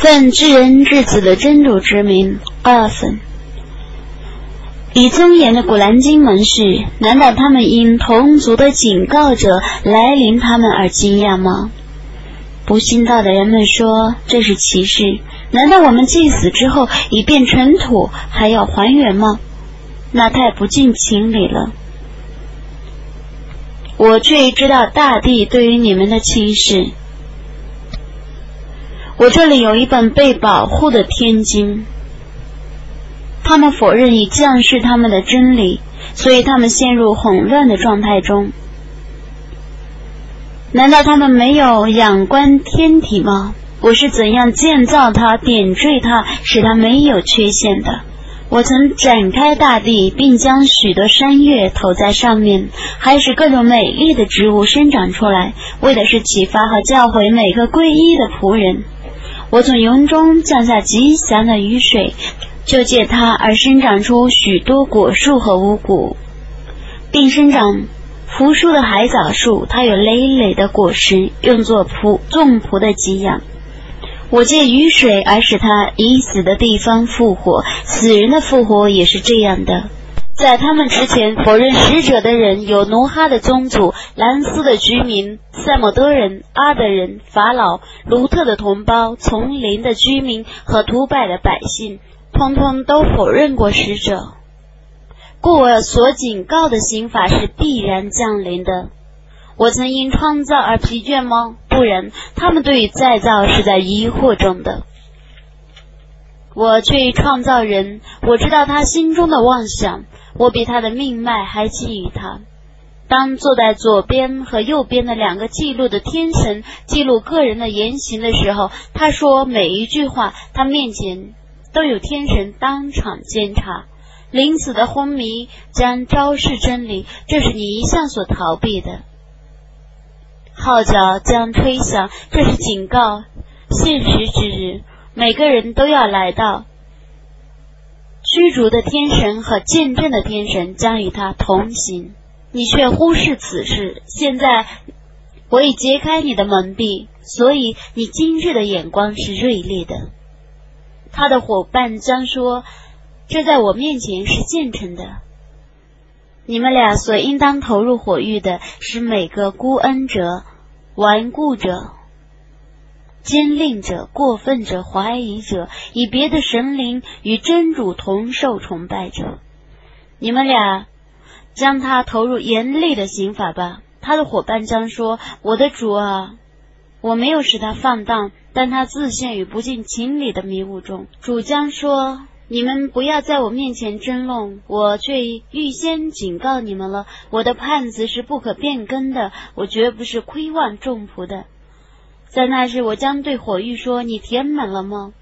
奉至人至子的真主之名，二分。以尊严的古兰经门士，难道他们因同族的警告者来临他们而惊讶吗？不信道的人们说这是歧视。难道我们祭死之后已变尘土，还要还原吗？那太不近情理了。我却知道大地对于你们的轻视。我这里有一本被保护的天经。他们否认已降世他们的真理，所以他们陷入混乱的状态中。难道他们没有仰观天体吗？我是怎样建造它、点缀它，使它没有缺陷的？我曾展开大地，并将许多山岳投在上面，还使各种美丽的植物生长出来，为的是启发和教诲每个皈依的仆人。我从云中降下吉祥的雨水，就借它而生长出许多果树和五谷，并生长。扶树的海藻树，它有累累的果实，用作仆众仆的给养。我借雨水而使它已死的地方复活，死人的复活也是这样的。在他们之前否认使者的人有努哈的宗族、兰斯的居民、塞莫德人、阿德人、法老、卢特的同胞、丛林的居民和图拜的百姓，通通都否认过使者。故我所警告的刑法是必然降临的。我曾因创造而疲倦吗？不然，他们对于再造是在疑惑中的。我却创造人，我知道他心中的妄想，我比他的命脉还基于他。当坐在左边和右边的两个记录的天神记录个人的言行的时候，他说每一句话，他面前都有天神当场监察。临死的昏迷将昭示真理，这是你一向所逃避的。号角将吹响，这是警告。现实之日，每个人都要来到。驱逐的天神和见证的天神将与他同行，你却忽视此事。现在我已揭开你的蒙蔽，所以你今日的眼光是锐利的。他的伙伴将说。这在我面前是现成的。你们俩所应当投入火域的是每个孤恩者、顽固者、坚令者、过分者、怀疑者，以别的神灵与真主同受崇拜者。你们俩将他投入严厉的刑法吧。他的伙伴将说：“我的主啊，我没有使他放荡，但他自陷于不近情理的迷雾中。”主将说。你们不要在我面前争论，我却预先警告你们了。我的判词是不可变更的，我绝不是亏望众仆的。在那时，我将对火玉说：“你填满了吗？”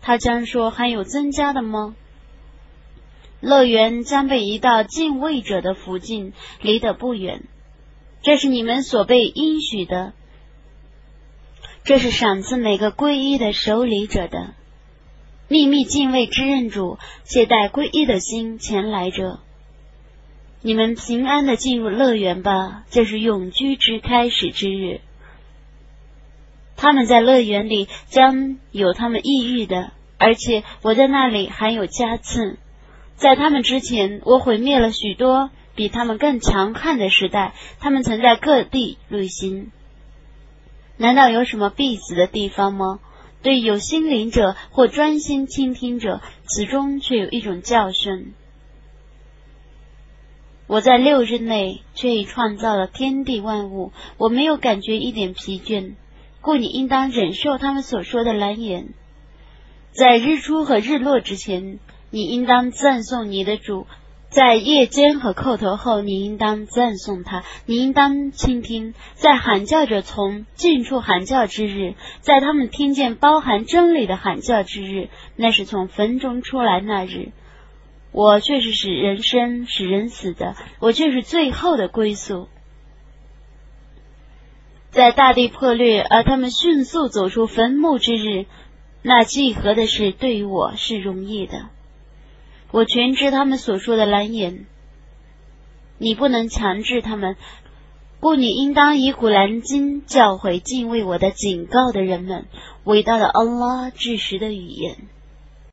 他将说：“还有增加的吗？”乐园将被移到敬畏者的附近，离得不远。这是你们所被应许的，这是赏赐每个皈依的守礼者的。秘密敬畏之任主，携带皈依的心前来者，你们平安的进入乐园吧，这是永居之开始之日。他们在乐园里将有他们抑郁的，而且我在那里还有加赐。在他们之前，我毁灭了许多比他们更强悍的时代。他们曾在各地旅行，难道有什么必死的地方吗？对有心灵者或专心倾听者，此中却有一种教训。我在六日内却已创造了天地万物，我没有感觉一点疲倦，故你应当忍受他们所说的蓝言。在日出和日落之前，你应当赞颂你的主。在夜间和叩头后，你应当赞颂他，你应当倾听。在喊叫者从近处喊叫之日，在他们听见包含真理的喊叫之日，那是从坟中出来那日。我却是使人生使人死的，我却是最后的归宿。在大地破裂而他们迅速走出坟墓之日，那集合的事对于我是容易的。我全知他们所说的蓝言，你不能强制他们。故你应当以古兰经教诲敬畏我的警告的人们，伟大的安拉至实的语言。